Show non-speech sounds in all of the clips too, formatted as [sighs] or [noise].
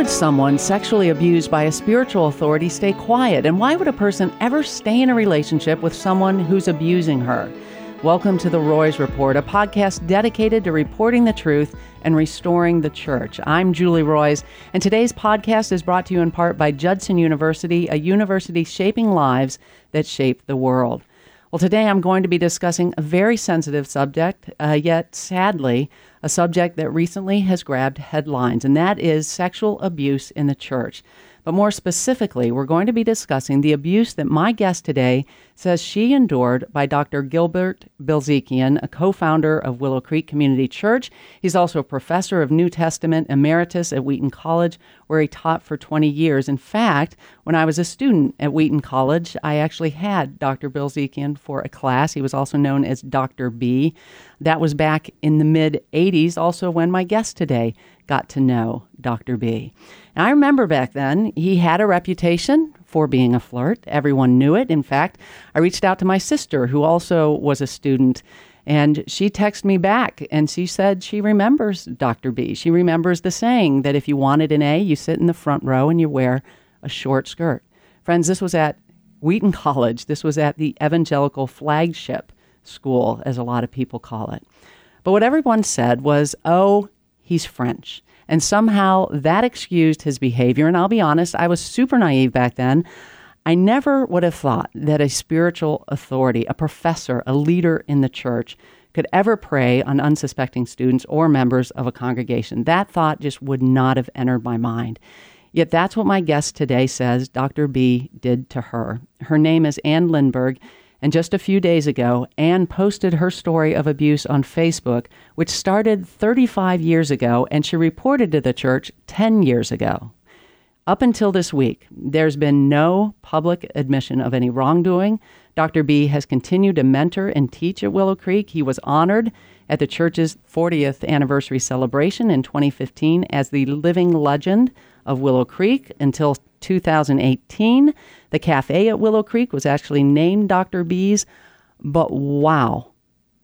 would someone sexually abused by a spiritual authority stay quiet? And why would a person ever stay in a relationship with someone who's abusing her? Welcome to the Roys Report, a podcast dedicated to reporting the truth and restoring the church. I'm Julie Roys, and today's podcast is brought to you in part by Judson University, a university shaping lives that shape the world. Well, today I'm going to be discussing a very sensitive subject, uh, yet sadly, a subject that recently has grabbed headlines, and that is sexual abuse in the church. But more specifically, we're going to be discussing the abuse that my guest today says she endured by Dr. Gilbert Bilezikian, a co founder of Willow Creek Community Church. He's also a professor of New Testament emeritus at Wheaton College, where he taught for 20 years. In fact, when I was a student at Wheaton College, I actually had Dr. Bilezikian for a class. He was also known as Dr. B. That was back in the mid 80s, also when my guest today got to know Dr. B. Now, I remember back then, he had a reputation for being a flirt. Everyone knew it. In fact, I reached out to my sister, who also was a student, and she texted me back and she said she remembers Dr. B. She remembers the saying that if you wanted an A, you sit in the front row and you wear a short skirt. Friends, this was at Wheaton [laughs] College. This was at the Evangelical Flagship School, as a lot of people call it. But what everyone said was, oh, he's French. And somehow that excused his behavior. And I'll be honest, I was super naive back then. I never would have thought that a spiritual authority, a professor, a leader in the church, could ever prey on unsuspecting students or members of a congregation. That thought just would not have entered my mind. Yet that's what my guest today says Dr. B did to her. Her name is Ann Lindberg, and just a few days ago, Ann posted her story of abuse on Facebook, which started 35 years ago, and she reported to the church 10 years ago. Up until this week, there's been no public admission of any wrongdoing. Dr. B has continued to mentor and teach at Willow Creek. He was honored at the church's 40th anniversary celebration in 2015 as the living legend of Willow Creek until 2018. The cafe at Willow Creek was actually named Dr. B's, but wow,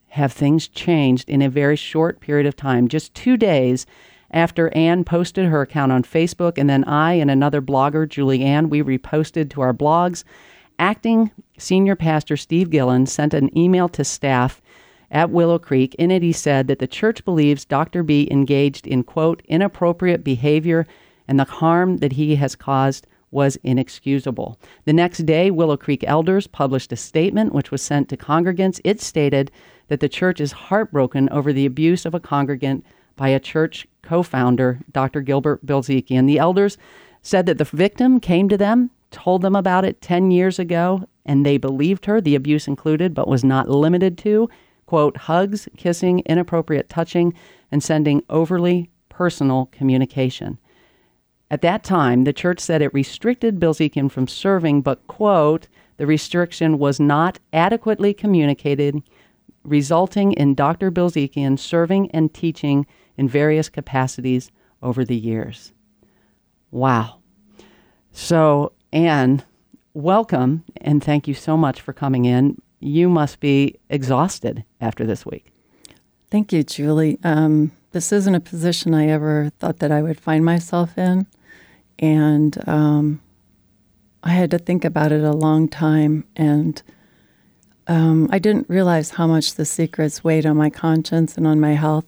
have things changed in a very short period of time. Just two days after Ann posted her account on Facebook, and then I and another blogger, Julie Ann, we reposted to our blogs. Acting Senior Pastor Steve Gillen sent an email to staff at Willow Creek. In it, he said that the church believes Dr. B engaged in, quote, inappropriate behavior and the harm that he has caused was inexcusable. The next day, Willow Creek elders published a statement which was sent to congregants. It stated that the church is heartbroken over the abuse of a congregant by a church co founder, Dr. Gilbert Bilezikian. The elders said that the victim came to them, told them about it 10 years ago, and they believed her, the abuse included, but was not limited to, quote, hugs, kissing, inappropriate touching, and sending overly personal communication. At that time, the church said it restricted Bilezikian from serving, but, quote, the restriction was not adequately communicated, resulting in Dr. Bilezikian serving and teaching in various capacities over the years. Wow. So, Ann, welcome and thank you so much for coming in. You must be exhausted after this week. Thank you, Julie. Um, this isn't a position I ever thought that I would find myself in. And um, I had to think about it a long time. And um, I didn't realize how much the secrets weighed on my conscience and on my health.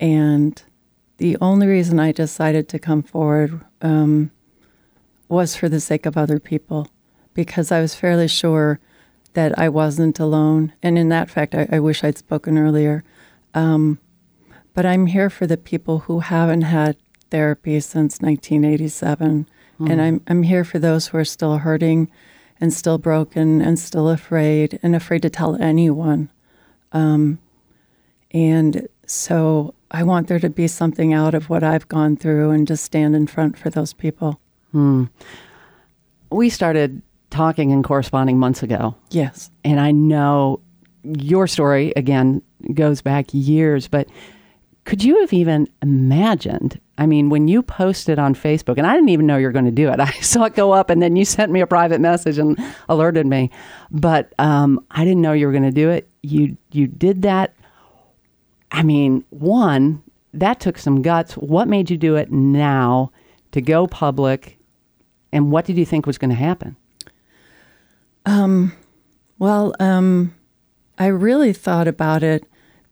And the only reason I decided to come forward um, was for the sake of other people, because I was fairly sure that I wasn't alone. And in that fact, I, I wish I'd spoken earlier. Um, but I'm here for the people who haven't had therapy since 1987. Mm. And I'm, I'm here for those who are still hurting and still broken and still afraid and afraid to tell anyone. Um, and so I want there to be something out of what I've gone through and just stand in front for those people. Hmm. We started talking and corresponding months ago. Yes. And I know your story, again, goes back years, but could you have even imagined? I mean, when you posted on Facebook, and I didn't even know you were going to do it. [laughs] I saw it go up, and then you sent me a private message and alerted me. But um, I didn't know you were going to do it. You you did that. I mean, one that took some guts. What made you do it now? to go public, and what did you think was going to happen? Um, Well, um, I really thought about it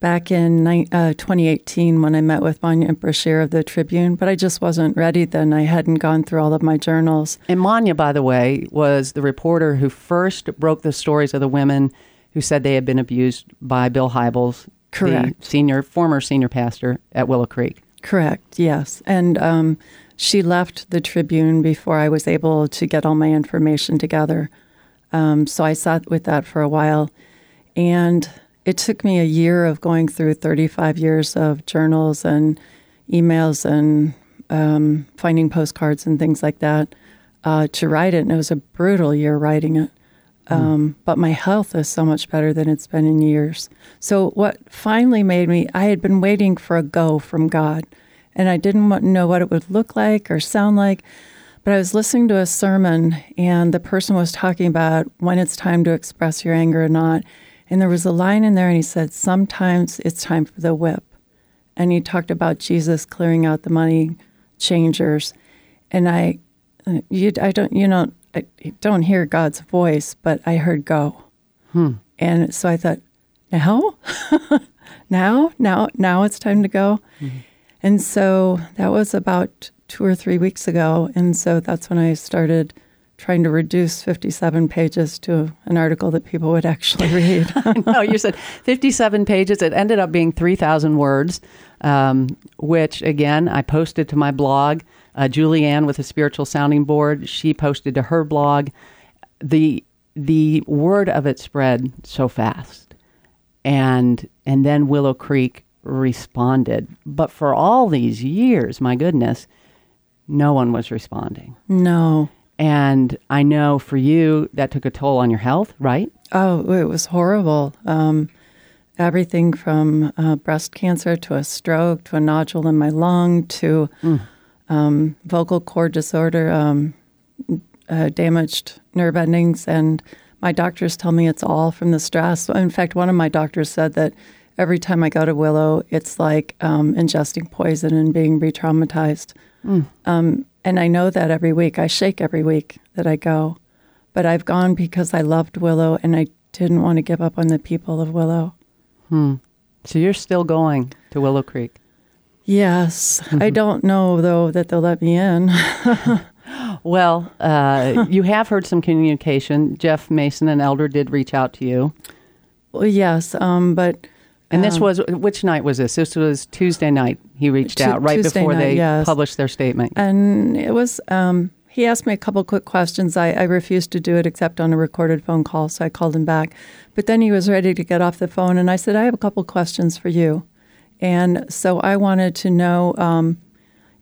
back in uh, 2018 when I met with Manya Brachear of the Tribune, but I just wasn't ready then. I hadn't gone through all of my journals. And Manya, by the way, was the reporter who first broke the stories of the women who said they had been abused by Bill Hybels, Correct. the senior former senior pastor at Willow Creek. Correct, yes. And um, she left the Tribune before I was able to get all my information together. Um, so I sat with that for a while. And it took me a year of going through 35 years of journals and emails and um, finding postcards and things like that uh, to write it. And it was a brutal year writing it. Um, But my health is so much better than it's been in years. So, what finally made me, I had been waiting for a go from God, and I didn't know what it would look like or sound like. But I was listening to a sermon, and the person was talking about when it's time to express your anger or not. And there was a line in there, and he said, Sometimes it's time for the whip. And he talked about Jesus clearing out the money changers. And I, uh, you, I don't, you know, I don't hear God's voice, but I heard go. And so I thought, now, [laughs] now, now, now it's time to go. And so that was about two or three weeks ago. And so that's when I started trying to reduce 57 pages to an article that people would actually read. [laughs] no, you said 57 pages. It ended up being 3,000 words, um, which again, I posted to my blog. Uh, Julie Anne with a spiritual sounding board, she posted to her blog. The the word of it spread so fast, and and then Willow Creek responded. But for all these years, my goodness, no one was responding. no. And I know for you that took a toll on your health, right? Oh, it was horrible. Um, everything from uh, breast cancer to a stroke to a nodule in my lung to um, vocal cord disorder, um, uh, damaged nerve endings. And my doctors tell me it's all from the stress. In fact, one of my doctors said that every time I go to Willow, it's like um, ingesting poison and being re traumatized. Um, and I know that every week. I shake every week that I go. But I've gone because I loved Willow and I didn't want to give up on the people of Willow. Hmm. So you're still going to Willow Creek. Yes. I don't know, though, that they'll let me in. [laughs] Well, uh, you have heard some communication. Jeff Mason, an elder, did reach out to you. well, yes. Um, but And this was, which night was this? This was Tuesday night. He reached Tu- out right Tuesday before night, they yes. published their statement. And it was, um, he asked me a couple quick questions. I, I refused to do it except on a recorded phone call, so I called him back. But then he was ready to get off the phone, and I said, I have a couple questions for you. And so I wanted to know um,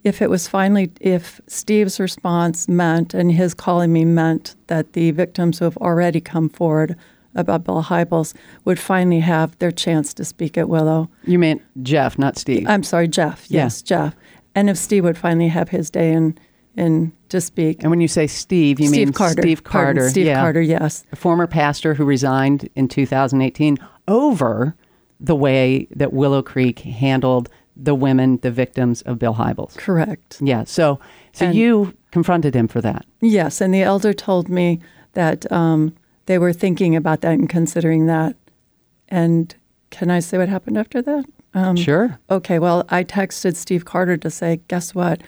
if it was finally, if Steve's response meant, and his calling me meant, that the victims who have already come forward about Bill Hybels would finally have their chance to speak at Willow. You meant Jeff, not Steve. I'm sorry, Jeff. Yeah. Yes, Jeff. And if Steve would finally have his day in, in to speak. and when you say Steve, you Steve mean Carter. Steve Pardon, Carter. Steve yeah. Carter, yes. a former pastor who resigned in 2018 over the way that Willow Creek handled the women, the victims of Bill Hybels. Correct. Yeah. So, so And- you confronted him for that. Yes, and the elder told me that um, they were thinking about that and considering that. And can I say what happened after that? Um, sure. Okay, well, I texted Steve Carter to say, guess what?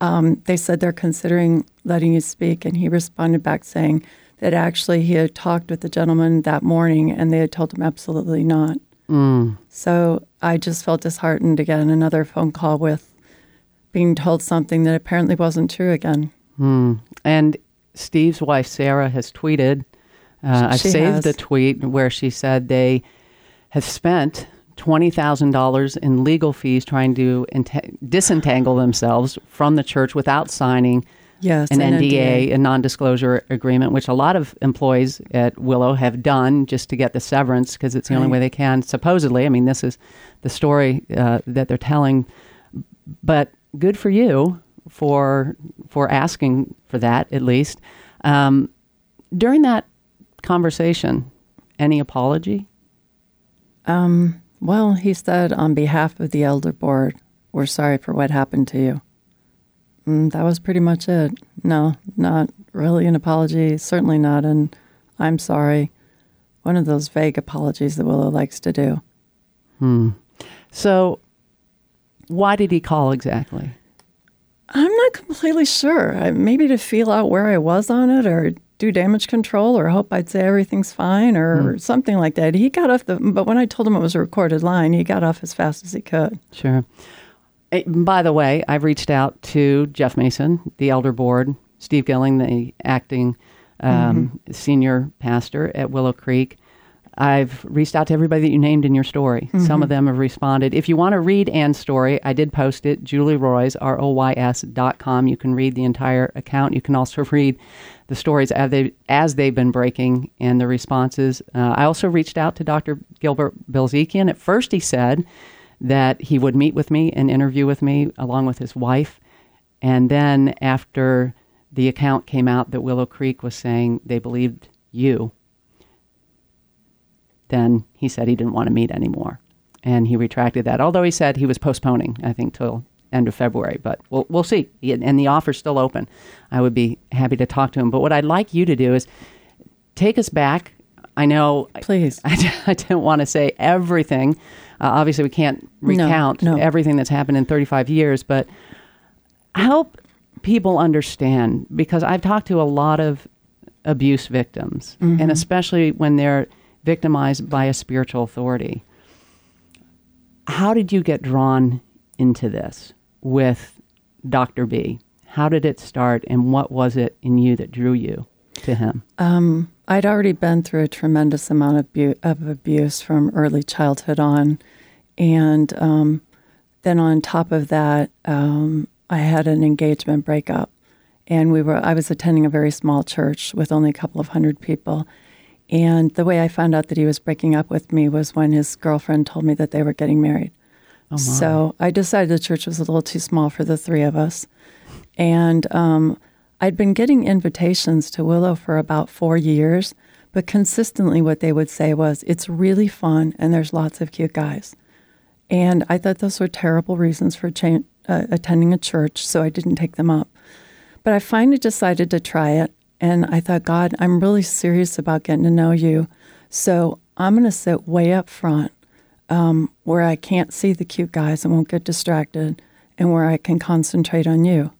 Um, they said they're considering letting you speak. And he responded back saying that actually he had talked with the gentleman that morning and they had told him absolutely not. So I just felt disheartened get another phone call with being told something that apparently wasn't true again. And Steve's wife, Sarah, has tweeted. Uh, I She saved has. the tweet where she said they have spent $20,000 in legal fees trying to enta- disentangle themselves from the church without signing Yes, an an NDA, NDA. a non disclosure agreement, which a lot of employees at Willow have done just to get the severance because it's the only way they can, supposedly. I mean, this is the story uh, that they're telling. But good for you for for asking for that at least. Um, during that conversation, any apology? Well, he said, on behalf of the elder board, we're sorry for what happened to you. mm, that was pretty much it. No, not really an apology. Certainly not an I'm sorry. One of those vague apologies that Willow likes to do. Hmm. So, why did he call exactly? I'm not completely sure. Maybe to feel out where I was on it or do damage control or hope I'd say everything's fine or mm. something like that. He got off the, but when I told him it was a recorded line, he got off as fast as he could. Sure. By the way, I've reached out to Jeff Mason, the elder board, Steve Gillen, the acting um, mm-hmm. senior pastor at Willow Creek. I've reached out to everybody that you named in your story. Mm-hmm. Some of them have responded. If you want to read Ann's story, I did post it, Julie Roys, R O Y S dot com. You can read the entire account. You can also [laughs] read the stories as, they, as they've been breaking and the responses. Uh, I also reached out to Dr. Gilbert Bilezikian. At first, he said that he would meet with me and interview with me along with his wife. And then after the account came out that Willow Creek was saying they believed you, then he said he didn't want to meet anymore. And he retracted that, although he said he was postponing, I think, till end of February. But we'll, we'll see. And the offer's still open. I would be happy to talk to him. But what I'd like you to do is take us back. I know. Please. [laughs] I, I didn't want to say everything. Uh, obviously, we can't recount no, no. everything that's happened in 35 years, but help people understand because I've talked to a lot of abuse victims, mm-hmm. and especially when they're victimized by a spiritual authority. How did you get drawn into this with Dr. B? How did it start, and what was it in you that drew you to him? Um, I'd already been through a tremendous amount of, bu- of abuse from early childhood on. And um, then on top of that, um, I had an engagement breakup. And we were I was attending a very small church with only a couple of hundred people. And the way I found out that he was breaking up with me was when his girlfriend told me that they were getting married. Oh so I decided the church was a little too small for the three of us. And um, I'd been getting invitations to Willow for about four years, but consistently what they would say was, it's really fun and there's lots of cute guys. And I thought those were terrible reasons for cha- uh, attending a church, so I didn't take them up. But I finally decided to try it and I thought, God, I'm really serious about getting to know you. So I'm going to sit way up front um, where I can't see the cute guys and won't get distracted and where I can concentrate on you.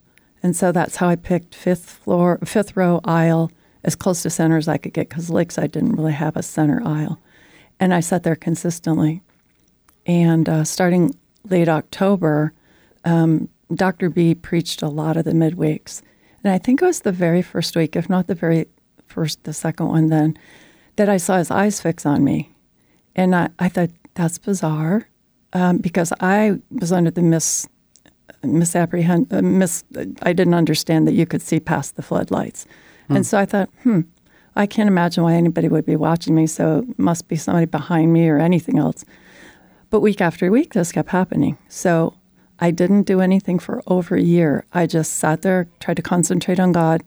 And so that's how I picked fifth floor, fifth row aisle, as close to center as I could get because Lakeside didn't really have a center aisle. And I sat there consistently. And uh, starting late October, um, Dr. B preached a lot of the midweeks. And I think it was the very first week, if not the very first, the second one then, that I saw his eyes fix on me. And I, I thought, that's bizarre um, because I was under the mis, misapprehend, uh, mis, I didn't understand that you could see past the floodlights. Hmm. And so I thought, hmm, I can't imagine why anybody would be watching me, so it must be somebody behind me or anything else. But week after week, this kept happening. So I didn't do anything for over a year. I just sat there, tried to concentrate on God.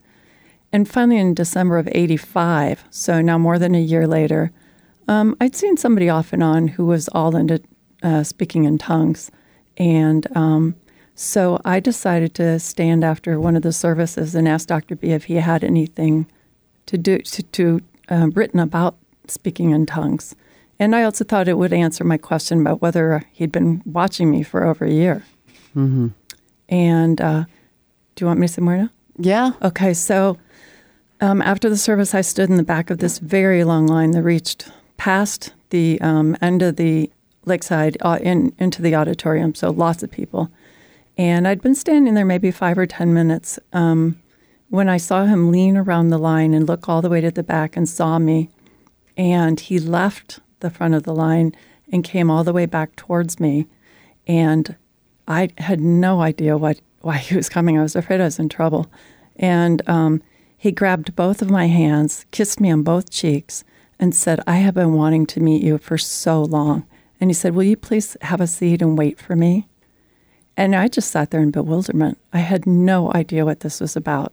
And finally, in December of 85, so now more than a year later, um, I'd seen somebody off and on who was all into uh, speaking in tongues. And um, so I decided to stand after one of the services and ask Dr. B if he had anything to do to, to uh, written about speaking in tongues. And I also thought it would answer my question about whether he'd been watching me for over a year. Mm-hmm. And uh, do you want me to say more now? Yeah. Okay. So um, after the service, I stood in the back of this very long line that reached past the um, end of the lakeside uh, in, into the auditorium. So lots of people. And I'd been standing there maybe five or 10 minutes um, when I saw him lean around the line and look all the way to the back and saw me. And he left the front of the line and came all the way back towards me. And I had no idea what why he was coming. I was afraid I was in trouble. And um, he grabbed both of my hands, kissed me on both cheeks, and said, I have been wanting to meet you for so long. And he said, Will you please have a seat and wait for me? And I just sat there in bewilderment. I had no idea what this was about.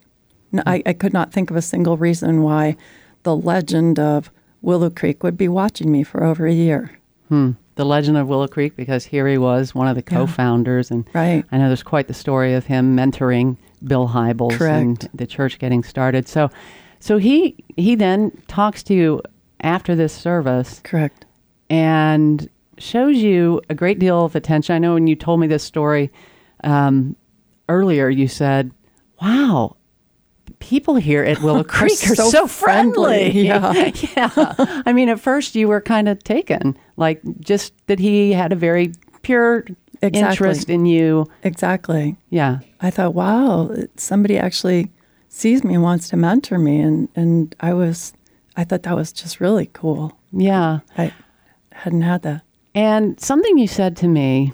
No, I, I could not think of a single reason why the legend of Willow Creek would be watching me for over a year. Hmm the legend of Willow Creek because here he was, one of the co-founders, and right. I know there's quite the story of him mentoring Bill Hybels Correct. and the church getting started. So, so he he then talks to you after this service Correct. and shows you a great deal of attention. I know when you told me this story um, earlier, you said, "Wow." People here at Willow [laughs] Creek are so so, friendly. friendly. Yeah. [laughs] yeah. I mean, at first you were kind of taken, like just that he had a very pure Exactly. interest in you. Exactly. Yeah. I thought, wow, somebody actually sees me and wants to mentor me, and and I was, I thought that was just really cool. Yeah. I hadn't had that And something you said to me,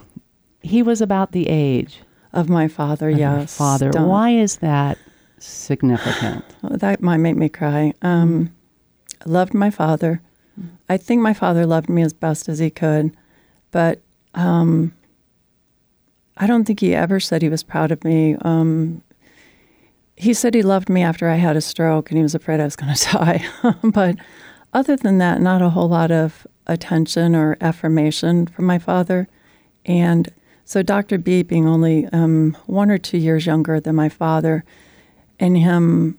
he was about the age of my father. of yes, father. Don't- Why is that significant? Well, [sighs] that might make me cry. Um, I loved my father. I think my father loved me as best as he could, but um, I don't think he ever said he was proud of me. Um, he said he loved me after I had a stroke and he was afraid I was going [laughs] to die. but other than that, not a whole lot of attention or affirmation from my father. And so Dr. B, being only um, one or two years younger than my father, and him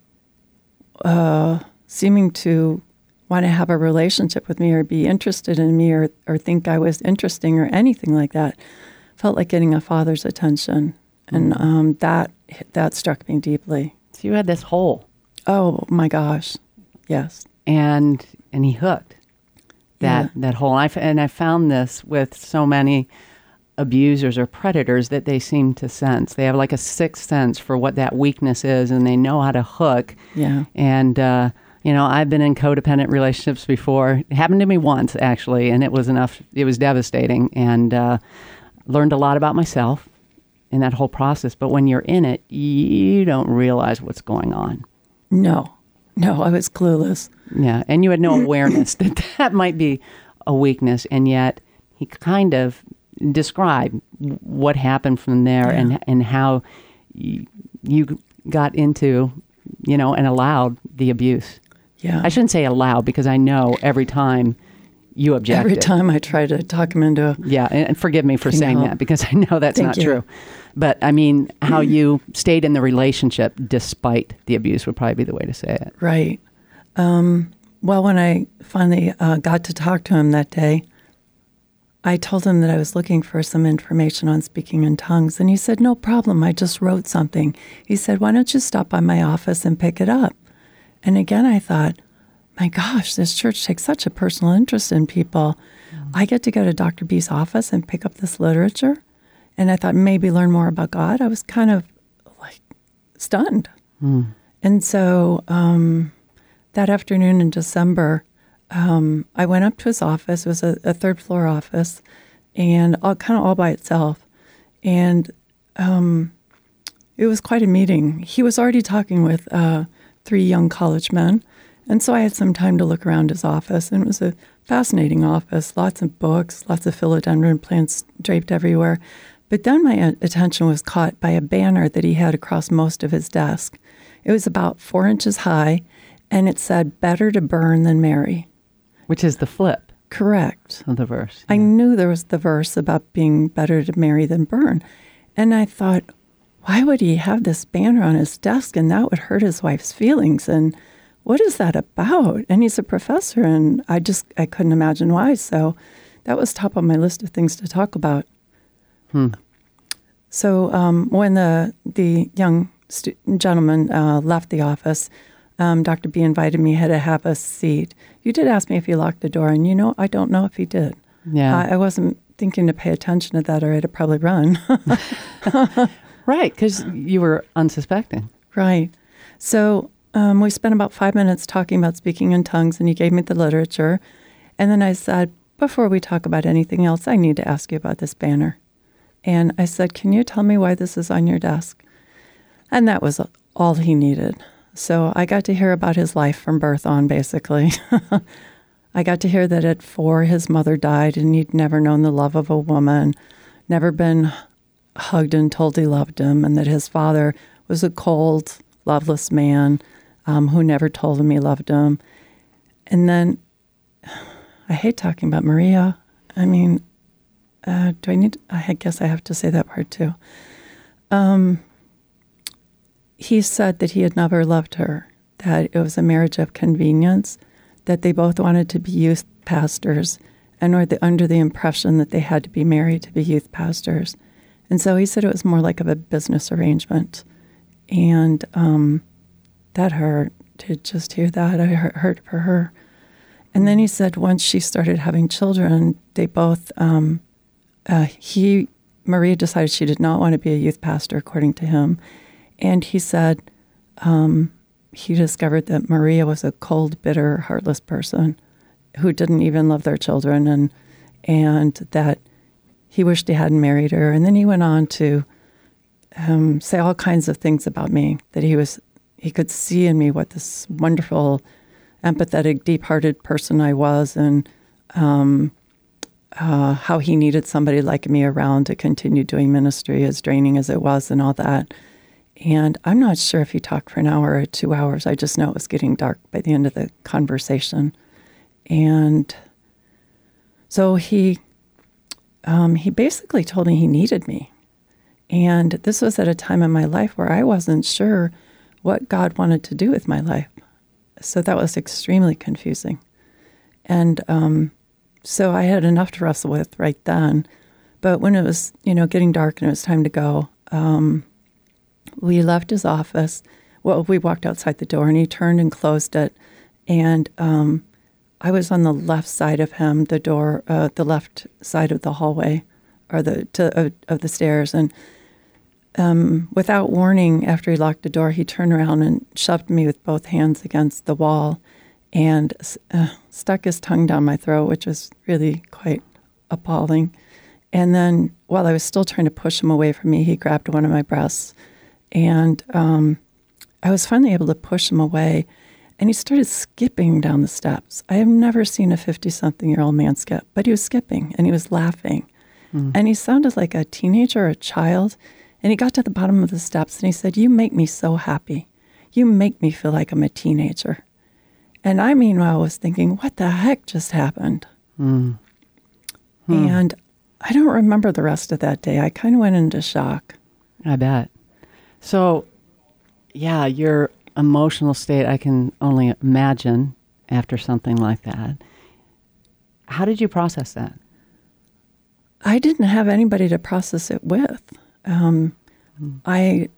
uh, seeming to want to have a relationship with me or be interested in me or, or think I was interesting or anything like that, felt like getting a father's attention. And um, that that struck me deeply. So you had this hole, Oh my gosh, yes, and and he hooked that Yeah. that hole. I f- and I found this with so many abusers or predators that they seem to sense. They have like a sixth sense for what that weakness is, and they know how to hook. yeah, And uh, you know, I've been in codependent relationships before. It happened to me once actually, and it was enough. It was devastating, and uh, learned a lot about myself in that whole process. But when you're in it, you don't realize what's going on. no, no, I was clueless. Yeah, and you had no awareness that [laughs] that might be a weakness, and yet he kind of described what happened from there Yeah. and and how y- you got into, you know, and allowed the abuse. Yeah, I shouldn't say allowed because I know every time you objected. every time I try to talk him into Yeah, and, and forgive me for saying help. that because I know that's Thank not you. true. But I mean, how you stayed in the relationship despite the abuse would probably be the way to say it. Right. Um, well, when I finally uh, got to talk to him that day, I told him that I was looking for some information on speaking in tongues. And he said, No problem. I just wrote something. He said, Why don't you stop by my office and pick it up? And again, I thought, My gosh, this church takes such a personal interest in people. I get to go to Dr. B's office and pick up this literature. And I thought maybe learn more about God. I was kind of like stunned. And so um, that afternoon in December, um, I went up to his office. It was a, a third floor office, and all, kind of all by itself. And um, it was quite a meeting. He was already talking with uh, three young college men, and so I had some time to look around his office. And it was a fascinating office. Lots of books, lots of philodendron plants draped everywhere. But then my attention was caught by a banner that he had across most of his desk. It was about four inches high, and it said, Better to burn than marry. Which is the flip Correct. of the verse. I knew there was the verse about being better to marry than burn. And I thought, why would he have this banner on his desk and that would hurt his wife's feelings? And what is that about? And he's a professor, and I just I couldn't imagine why. So that was top on my list of things to talk about. So um, when the the young stu- gentleman uh, left the office, um, Dr. B invited me to have a seat. You did ask me if he locked the door, and you know I don't know if he did. yeah. I, I wasn't thinking to pay attention to that, or I'd have probably run. [laughs] right, because you were unsuspecting. right. So um, we spent about five minutes talking about speaking in tongues, and he gave me the literature. And then I said, before we talk about anything else, I need to ask you about this banner. And I said, Can you tell me why this is on your desk? And that was all he needed. So I got to hear about his life from birth on, basically. [laughs] I got to hear that at four, his mother died and he'd never known the love of a woman, never been hugged and told he loved him, and that his father was a cold, loveless man um, who never told him he loved him. And then I hate talking about Maria. I mean, uh, do I need? I guess I have to say that part too. Um, he said that he had never loved her, that it was a marriage of convenience, that they both wanted to be youth pastors and were the, under the impression that they had to be married to be youth pastors. And so he said it was more like of a business arrangement. And um, that hurt to just hear that. I hurt, for her. And then he said once she started having children, they both, um, uh, he, Maria decided she did not want to be a youth pastor, according to him. And he said um, he discovered that Maria was a cold, bitter, heartless person who didn't even love their children, and and that he wished he hadn't married her. And then he went on to um, say all kinds of things about me that he was he could see in me what this wonderful, empathetic, deep-hearted person I was, and um, uh, how he needed somebody like me around to continue doing ministry, as draining as it was, and all that. And I'm not sure if he talked for an hour or two hours. I just know it was getting dark by the end of the conversation. And so he um, he basically told me he needed me. And this was at a time in my life where I wasn't sure what God wanted to do with my life. So that was extremely confusing. And um, so I had enough to wrestle with right then. But when it was, you know, getting dark and it was time to go, um, we left his office. Well, we walked outside the door and he turned and closed it. And um, I was on the left side of him, the door, uh, the left side of the hallway or the to, uh, of the stairs. And um, without warning, after he locked the door, he turned around and shoved me with both hands against the wall and uh, stuck his tongue down my throat, which was really quite appalling. And then, while I was still trying to push him away from me, he grabbed one of my breasts and um, I was finally able to push him away. And he started skipping down the steps. I have never seen a 50 something year old man skip, but he was skipping and he was laughing. Mm. And he sounded like a teenager or a child. And he got to the bottom of the steps and he said, You make me so happy. You make me feel like I'm a teenager. And I, meanwhile, was thinking, What the heck just happened? Mm. Hmm. And I don't remember the rest of that day. I kind of went into shock. I bet. So, yeah, your emotional state, I can only imagine after something like that. How did you process that? I didn't have anybody to process it with. Um, mm. I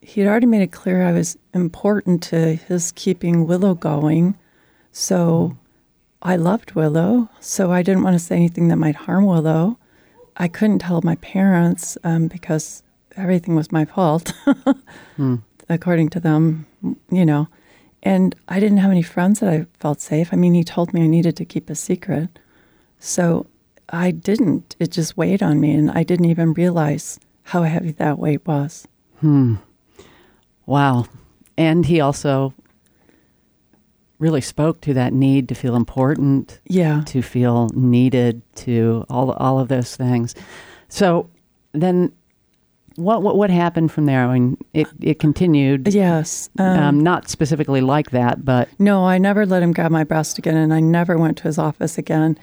he'd already made it clear I was important to his keeping Willow going, so mm. I loved Willow. So I didn't want to say anything that might harm Willow. I couldn't tell my parents um, because everything was my fault, [laughs] hmm. according to them, you know. And I didn't have any friends that I felt safe. I mean, he told me I needed to keep a secret. So I didn't. It just weighed on me, and I didn't even realize how heavy that weight was. Hmm. Wow. And he also really spoke to that need to feel important. Yeah. To feel needed, to all all of those things. So then what, what what happened from there? I mean, it it continued. Yes, um, um, not specifically like that, but no, I never let him grab my breast again, and I never went to his office again.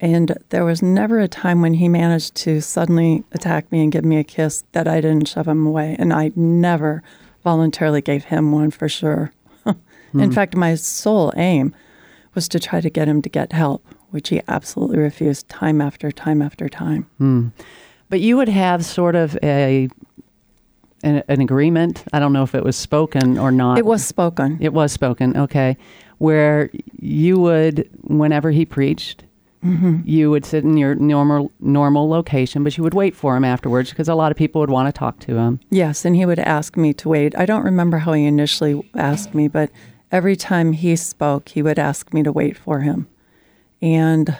And there was never a time when he managed to suddenly attack me and give me a kiss that I didn't shove him away, and I never voluntarily gave him one for sure. [laughs] hmm. In fact, my sole aim was to try to get him to get help, which he absolutely refused time after time after time. Hmm. But you would have sort of a an, an, agreement. I don't know if it was spoken or not. It was spoken. It was spoken. Okay, where you would, whenever he preached, mm-hmm. you would sit in your normal normal location, but you would wait for him afterwards because a lot of people would want to talk to him. Yes, and he would ask me to wait. I don't remember how he initially asked me, but every time he spoke, he would ask me to wait for him, and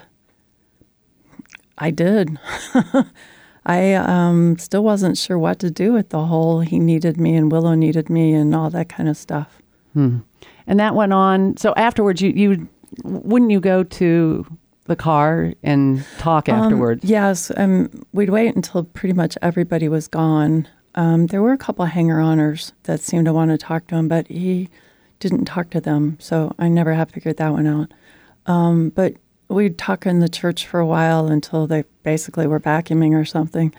I did. [laughs] I um, still wasn't sure what to do with the whole he needed me and Willow needed me and all that kind of stuff. Hmm. And that went on. So afterwards, you, you wouldn't you go to the car and talk um, afterwards? Yes. Um, we'd wait until pretty much everybody was gone. Um, there were a couple of hanger oners that seemed to want to talk to him, but he didn't talk to them. So I never have figured that one out. Um, but we'd talk in the church for a while until they basically were vacuuming or something.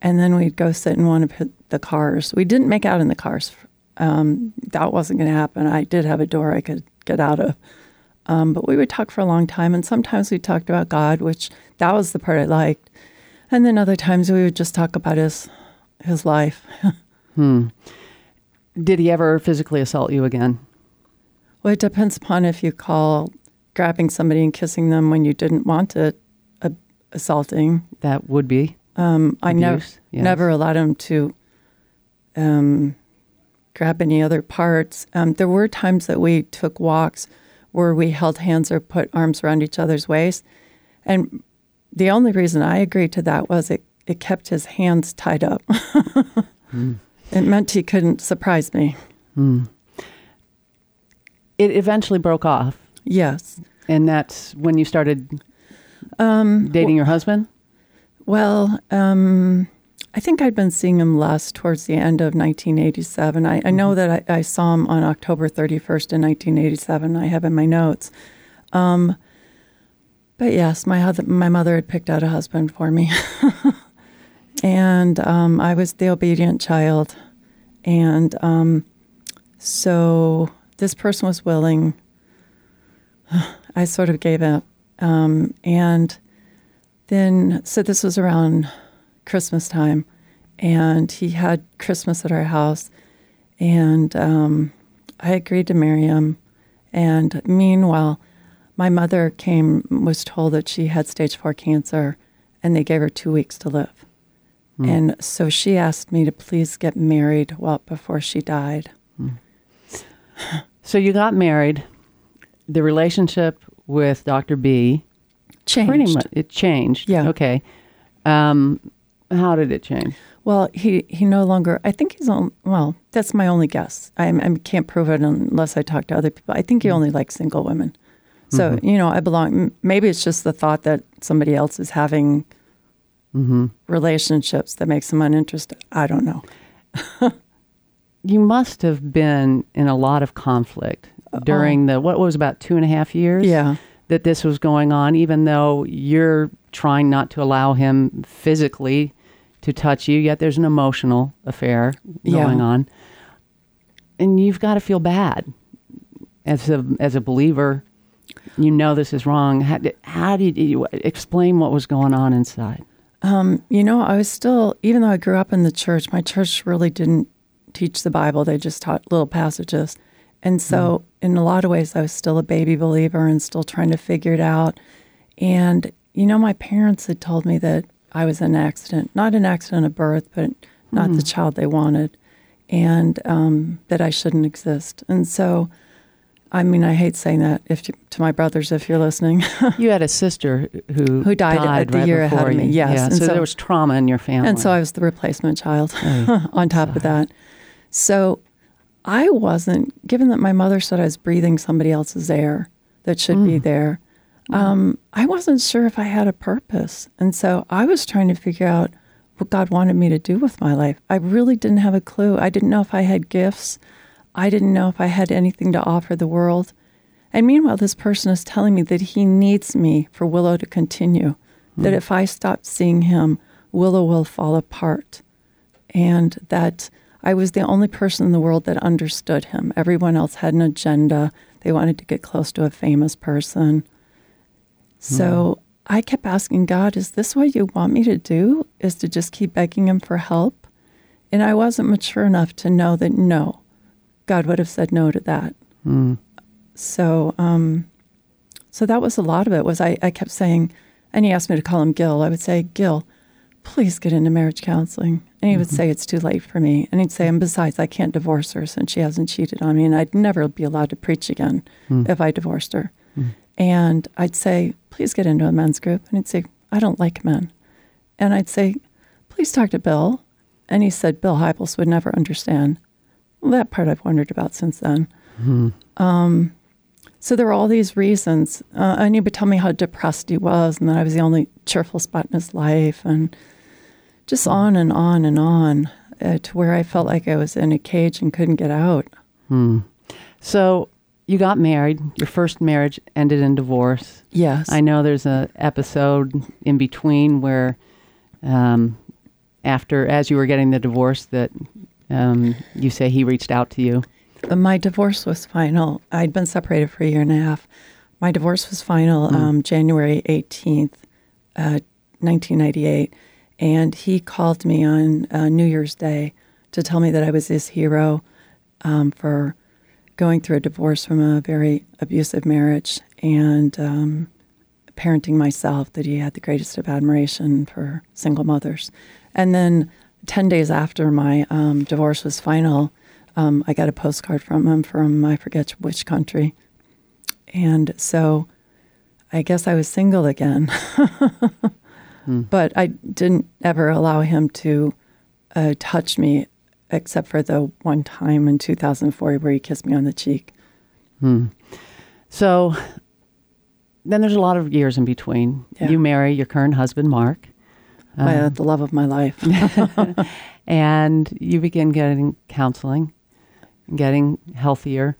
And then we'd go sit in one of the cars. We didn't make out in the cars um, that wasn't going to happen. I did have a door I could get out of. Um, but we would talk for a long time, and sometimes we talked about God, which that was the part I liked. And then other times we would just talk about his his life. [laughs] hmm. Did he ever physically assault you again? Well, it depends upon if you call grabbing somebody and kissing them when you didn't want it uh, assaulting. That would be. Um, I never yes. never allowed him to um, grab any other parts. Um, there were times that we took walks where we held hands or put arms around each other's waist, and the only reason I agreed to that was it it kept his hands tied up. [laughs] mm. It meant he couldn't surprise me. Mm. It eventually broke off. Yes. And that's when you started um, dating your husband? Well, um, I think I'd been seeing him less towards the end of 1987. I, I know mm-hmm. that I, I, saw him on October 31st in 1987. I have in my notes. Um, but yes, my, my mother had picked out a husband for me. [laughs] and um, I was the obedient child. And um, so this person was willing. [sighs] I sort of gave up. Um, and then, so this was around Christmas time, and he had Christmas at our house. And um, I agreed to marry him. And meanwhile, my mother came, was told that she had stage four cancer, and they gave her two weeks to live. Mm. And so she asked me to please get married well before she died. Mm. [sighs] So you got married. The relationship with Dr. B changed. Pretty much, it changed. Yeah. Okay. Um, how did it change? Well, he he no longer. I think he's on. Well, that's my only guess. I, I can't prove it unless I talk to other people. I think he mm. only likes single women. So mm-hmm. you know, I belong. Maybe it's just the thought that somebody else is having mm-hmm. relationships that makes them uninterested. I don't know. [laughs] you must have been in a lot of conflict during the what was about two and a half years. Yeah, that this was going on, even though you're trying not to allow him physically to touch you. Yet there's an emotional affair going yeah. on, and you've got to feel bad as a as a believer. You know this is wrong. How, how did you explain what was going on inside? Um, you know, I was still, even though I grew up in the church, my church really didn't teach the Bible. They just taught little passages. And so, mm. in a lot of ways, I was still a baby believer and still trying to figure it out. And, you know, my parents had told me that I was an accident, not an accident of birth, but not mm. the child they wanted, and um, that I shouldn't exist. And so, I mean, I hate saying that if to, to my brothers, if you're listening. [laughs] you had a sister who who died, died the right year ahead of me. Yes, yeah, and so, so, there was trauma in your family, and so I was the replacement child. [laughs] on top of that, so I wasn't given that my mother said I was breathing somebody else's air that should mm. be there. Um, I wasn't sure if I had a purpose, and so I was trying to figure out what God wanted me to do with my life. I really didn't have a clue. I didn't know if I had gifts. I didn't know if I had anything to offer the world. And meanwhile, this person is telling me that he needs me for Willow to continue, mm. that if I stop seeing him, Willow will fall apart. And that I was the only person in the world that understood him. Everyone else had an agenda. They wanted to get close to a famous person. So mm. I kept asking God, is this what you want me to do? Is to just keep begging him for help? And I wasn't mature enough to know that no, God would have said no to that. Mm. So, um, so that was a lot of it. Was I, I kept saying, and he asked me to call him Gil. I would say, Gil, please get into marriage counseling. And he mm-hmm. would say, it's too late for me. And he'd say, and besides, I can't divorce her since she hasn't cheated on me, and I'd never be allowed to preach again mm. if I divorced her. Mm. And I'd say, please get into a men's group. And he'd say, I don't like men. And I'd say, please talk to Bill. And he said, Bill Hybels would never understand. Well, that part I've wondered about since then. Mm-hmm. Um, so there were all these reasons. Uh, and he would tell me how depressed he was and that I was the only cheerful spot in his life, and just hmm. on and on and on uh, to where I felt like I was in a cage and couldn't get out. Hmm. So you got married. Your first marriage ended in divorce. Yes. I know there's an episode in between where, um, after as you were getting the divorce, that Um, you say he reached out to you. Uh, My divorce was final. I'd been separated for a year and a half. My divorce was final um, January 18th, uh, 1998. And he called me on uh, New Year's Day to tell me that I was his hero um, for going through a divorce from a very abusive marriage and um, parenting myself, that he had the greatest of admiration for single mothers. And then 10 days after my um, divorce was final, um, I got a postcard from him from I forget which country. And so I guess I was single again. [laughs] But I didn't ever allow him to uh, touch me except for the one time in 2004 where he kissed me on the cheek. So then there's a lot of years in between. Yeah. You marry your current husband, Mark, My, Uh-huh. the love of my life. [laughs] and you begin getting counseling, getting healthier.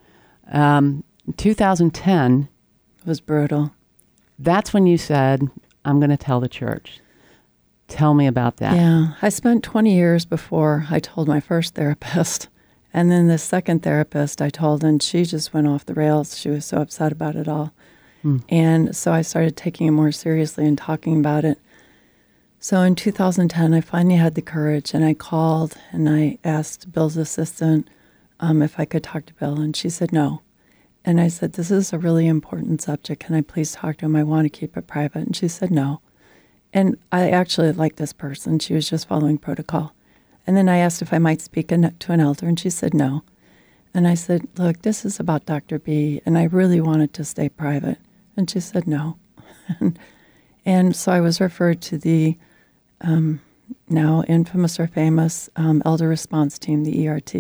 Um, 2010, it was brutal. that's when you said, I'm going to tell the church. Tell me about that. Yeah. I spent 20 years before I told my first therapist. [laughs] And then the second therapist I told, and she just went off the rails. She was so upset about it all. And so I started taking it more seriously and talking about it. So in 2010, I finally had the courage and I called and I asked Bill's assistant um, if I could talk to Bill. And she said no. And I said, This is a really important subject. Can I please talk to him? I want to keep it private. And she said no. And I actually liked this person. She was just following protocol. And then I asked if I might speak to an elder, and she said no. And I said, Look, this is about Dr. B, and I really wanted to stay private. And she said no. and, [laughs] and so I was referred to the um, now infamous or famous um, elder response team, the ERT.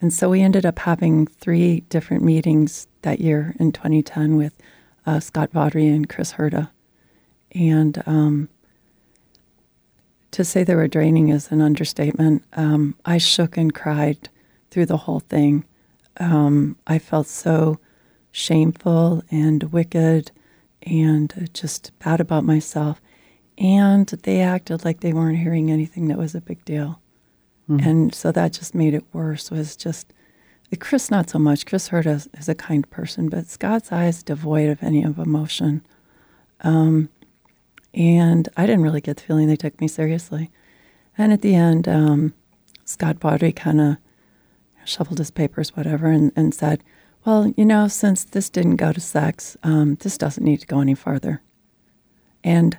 And so we ended up having three different meetings that year in 2010 with uh, Scott Vaudrey and Chris Herda. And um, to say they were draining is an understatement. Um, I shook and cried through the whole thing. Um, I felt so shameful and wicked and just bad about myself. And they acted like they weren't hearing anything that was a big deal. And so that just made it worse, was just Chris, not so much. Chris Hurd is, is a kind person, but Scott's eyes devoid of any of emotion. Um, and I didn't really get the feeling they took me seriously. And at the end, um, Scott Vaudrey kind of shuffled his papers, whatever, and, and said, Well, you know, since this didn't go to sex, um, this doesn't need to go any farther. And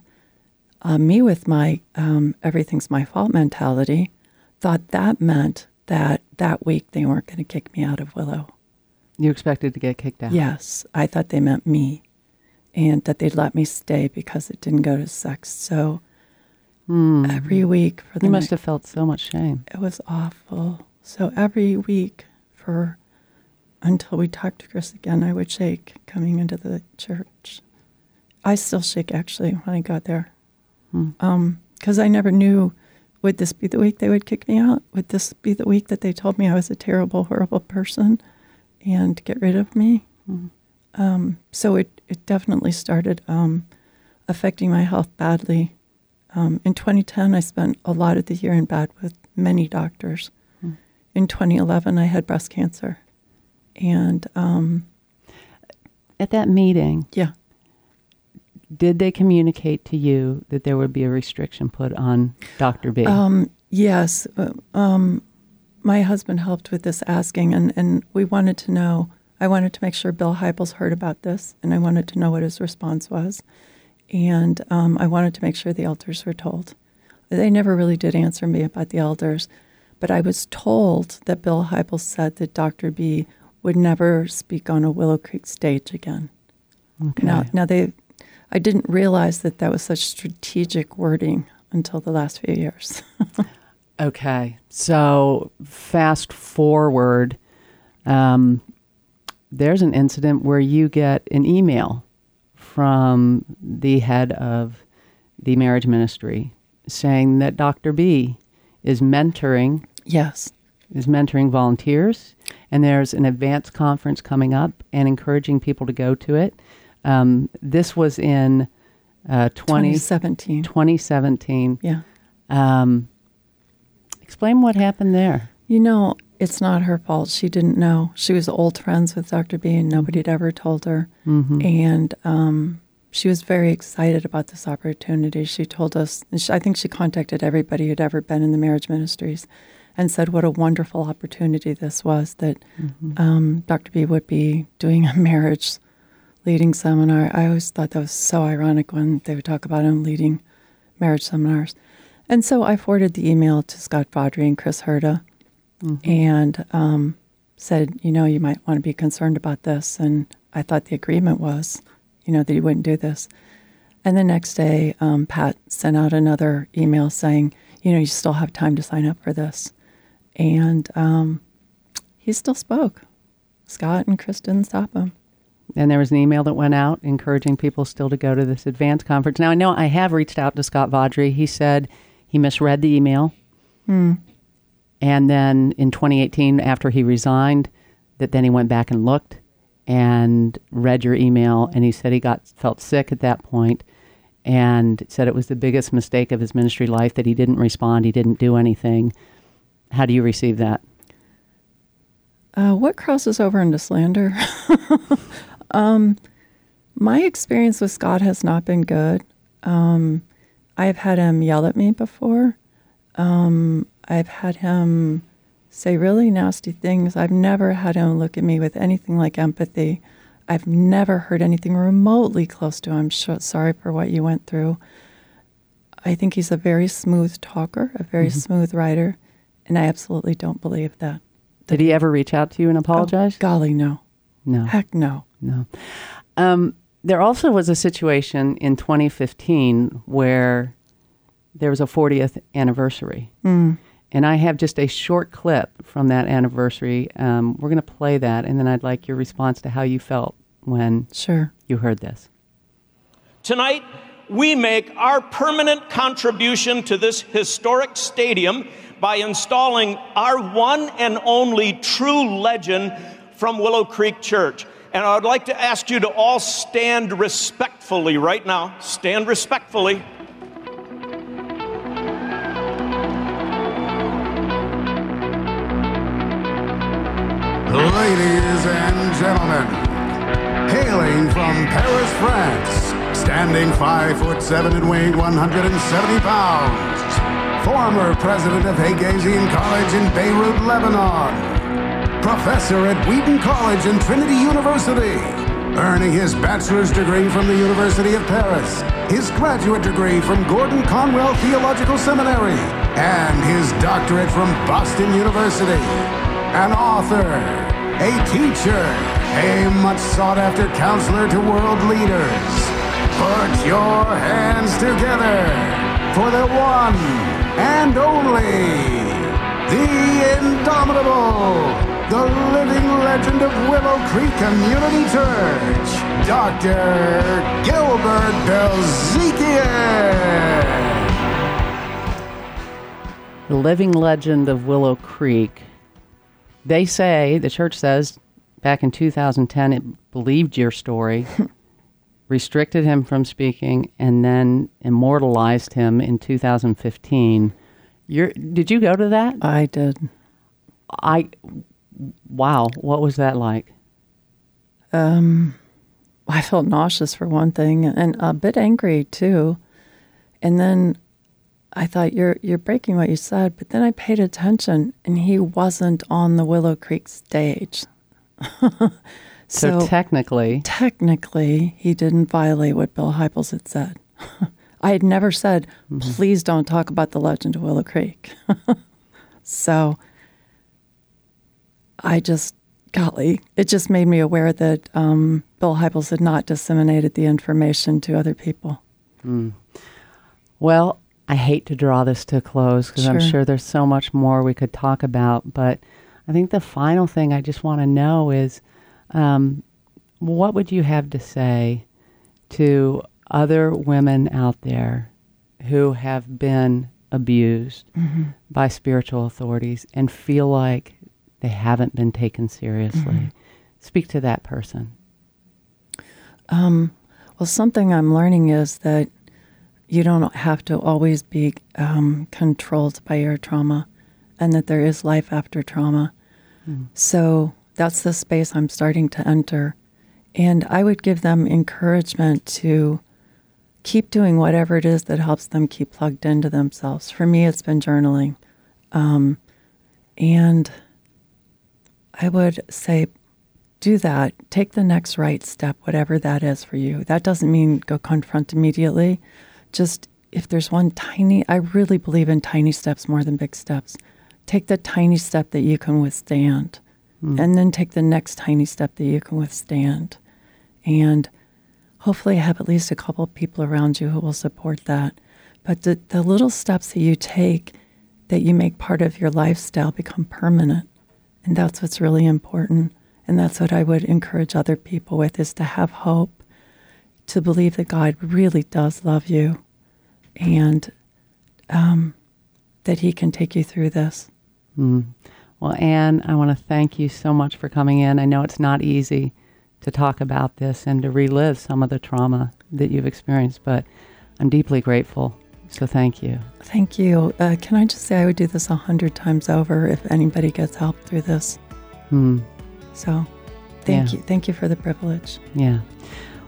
uh, me, with my um, everything's my fault mentality, thought that meant that that week they weren't going to kick me out of Willow. You expected to get kicked out. Yes, I thought they meant me, and that they'd let me stay because it didn't go to sex. So hmm. every week for the You must ne- have felt so much shame. it was awful. So every week for until we talked to Chris again, I would shake coming into the church. I still shake actually when I got there, hmm. um, because I never knew would this be the week they would kick me out? Would this be the week that they told me I was a terrible, horrible person and get rid of me? Hmm. Um, so it, it definitely started um, affecting my health badly. Um, in 2010, I spent a lot of the year in bed with many doctors. In 2011, I had breast cancer. And um, At that meeting, yeah, did they communicate to you that there would be a restriction put on Dr. B? Um, yes. uh, Um, my husband helped with this asking, and, and we wanted to know. I wanted to make sure Bill Hybels heard about this, and I wanted to know what his response was. And um, I wanted to make sure the elders were told. They never really did answer me about the elders, but I was told that Bill Hybels said that Dr. B would never speak on a Willow Creek stage again. okay. Now, now they, I didn't realize that that was such strategic wording until the last few years. [laughs] Okay. So fast forward, um, there's an incident where you get an email from the head of the marriage ministry saying that Dr. B is mentoring yes. is mentoring volunteers, and there's an advanced conference coming up and encouraging people to go to it. Um, this was in uh, 20, 2017. 2017. Yeah. Um, Explain what happened there. You know, it's not her fault. She didn't know. She was old friends with Dr. B, and nobody had ever told her. Mm-hmm. And um, she was very excited about this opportunity. She told us, she, I think she contacted everybody who'd ever been in the marriage ministries and said what a wonderful opportunity this was that Mm-hmm. um, Dr. B would be doing a marriage leading seminar. I always thought that was so ironic when they would talk about him leading marriage seminars. And so I forwarded the email to Scott Vaudrey and Chris Herda and um, said, you know, you might want to be concerned about this. And I thought the agreement was, you know, that he wouldn't do this. And the next day, um, Pat sent out another email saying, you know, you still have time to sign up for this. And um, he still spoke. Scott and Chris didn't stop him. And there was an email that went out encouraging people still to go to this advanced conference. Now, I know I have reached out to Scott Vaudrey. He said he misread the email. And then in 2018, after he resigned, that then he went back and looked and read your email. And he said he got felt sick at that point and said it was the biggest mistake of his ministry life that he didn't respond, he didn't do anything. How do you receive that? Uh, what crosses over into slander? [laughs] um, my experience with Scott has not been good. Um, I've had him yell at me before. Um, I've had him say really nasty things. I've never had him look at me with anything like empathy. I've never heard anything remotely close to him. Sh- sorry for what you went through. I think he's a very smooth talker, a very smooth writer, and I absolutely don't believe that. Did he ever reach out to you and apologize? Golly, no. no. Heck no. No. Um, there also was a situation in 2015 where there was a 40th anniversary. Mm. And I have just a short clip from that anniversary. Um, we're going to play that, and then I'd like your response to how you felt when Sure. you heard this. Tonight, we make our permanent contribution to this historic stadium by installing our one and only true legend from Willow Creek Church. And I would like to ask you to all stand respectfully right now. Stand respectfully. And gentlemen, hailing from Paris, France, standing five foot seven and weighing 170 pounds, former president of Haigazian College in Beirut, Lebanon, professor at Wheaton College and Trinity University, earning his bachelor's degree from the University of Paris, his graduate degree from Gordon Conwell Theological Seminary, and his doctorate from Boston University. An author, a teacher, a much sought after counselor to world leaders. Put your hands together for the one and only, the indomitable, the living legend of Willow Creek Community Church, Dr. Gilbert Bilezikian. The living legend of Willow Creek. They say, the church says, back in 2010, it believed your story, [laughs] restricted him from speaking, and then immortalized him in 2015. You're, did you go to that? I did. I, wow, what was that like? Um, I felt nauseous for one thing and a bit angry too. And then I thought you're you're breaking what you said, but then I paid attention and he wasn't on the Willow Creek stage. [laughs] So, so technically, technically he didn't violate what Bill Hybels had said. [laughs] I had never said, please don't talk about the legend of Willow Creek. [laughs] so I just, golly, it just made me aware that um, Bill Hybels had not disseminated the information to other people. Well, I hate to draw this to a close because I'm Sure. sure there's so much more we could talk about. But I think the final thing I just want to know is um, what would you have to say to other women out there who have been abused mm-hmm. by spiritual authorities and feel like they haven't been taken seriously? Mm-hmm. Speak to that person. Um, well, something I'm learning is that you don't have to always be um, controlled by your trauma. and that there is life after trauma. Mm. So that's the space I'm starting to enter. And I would give them encouragement to keep doing whatever it is that helps them keep plugged into themselves. For me, it's been journaling. Um, and I would say, do that. Take the next right step, whatever that is for you. That doesn't mean go confront immediately. Just if there's one tiny, I really believe in tiny steps more than big steps. Take the tiny step that you can withstand, mm. and then take the next tiny step that you can withstand. And hopefully have at least a couple of people around you who will support that. But the, the little steps that you take that you make part of your lifestyle become permanent. And that's what's really important. And that's what I would encourage other people with is to have hope, to believe that God really does love you and um, that He can take you through this. Mm. Well, Ann, I want to thank you so much for coming in. I know it's not easy to talk about this and to relive some of the trauma that you've experienced, but I'm deeply grateful. So thank you. Thank you. Uh, can I just say I would do this a hundred times over if anybody gets help through this? Hmm. So thank yeah. you. Thank you for the privilege. Yeah.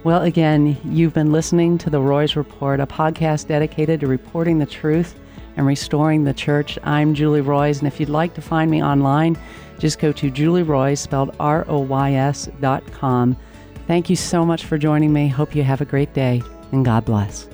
Well, again, you've been listening to The Roys Report, a podcast dedicated to reporting the truth and restoring the church. I'm Julie Roys, and if you'd like to find me online, just go to Julie Roys, spelled R O Y S dot com. Thank you so much for joining me. Hope you have a great day, and God bless.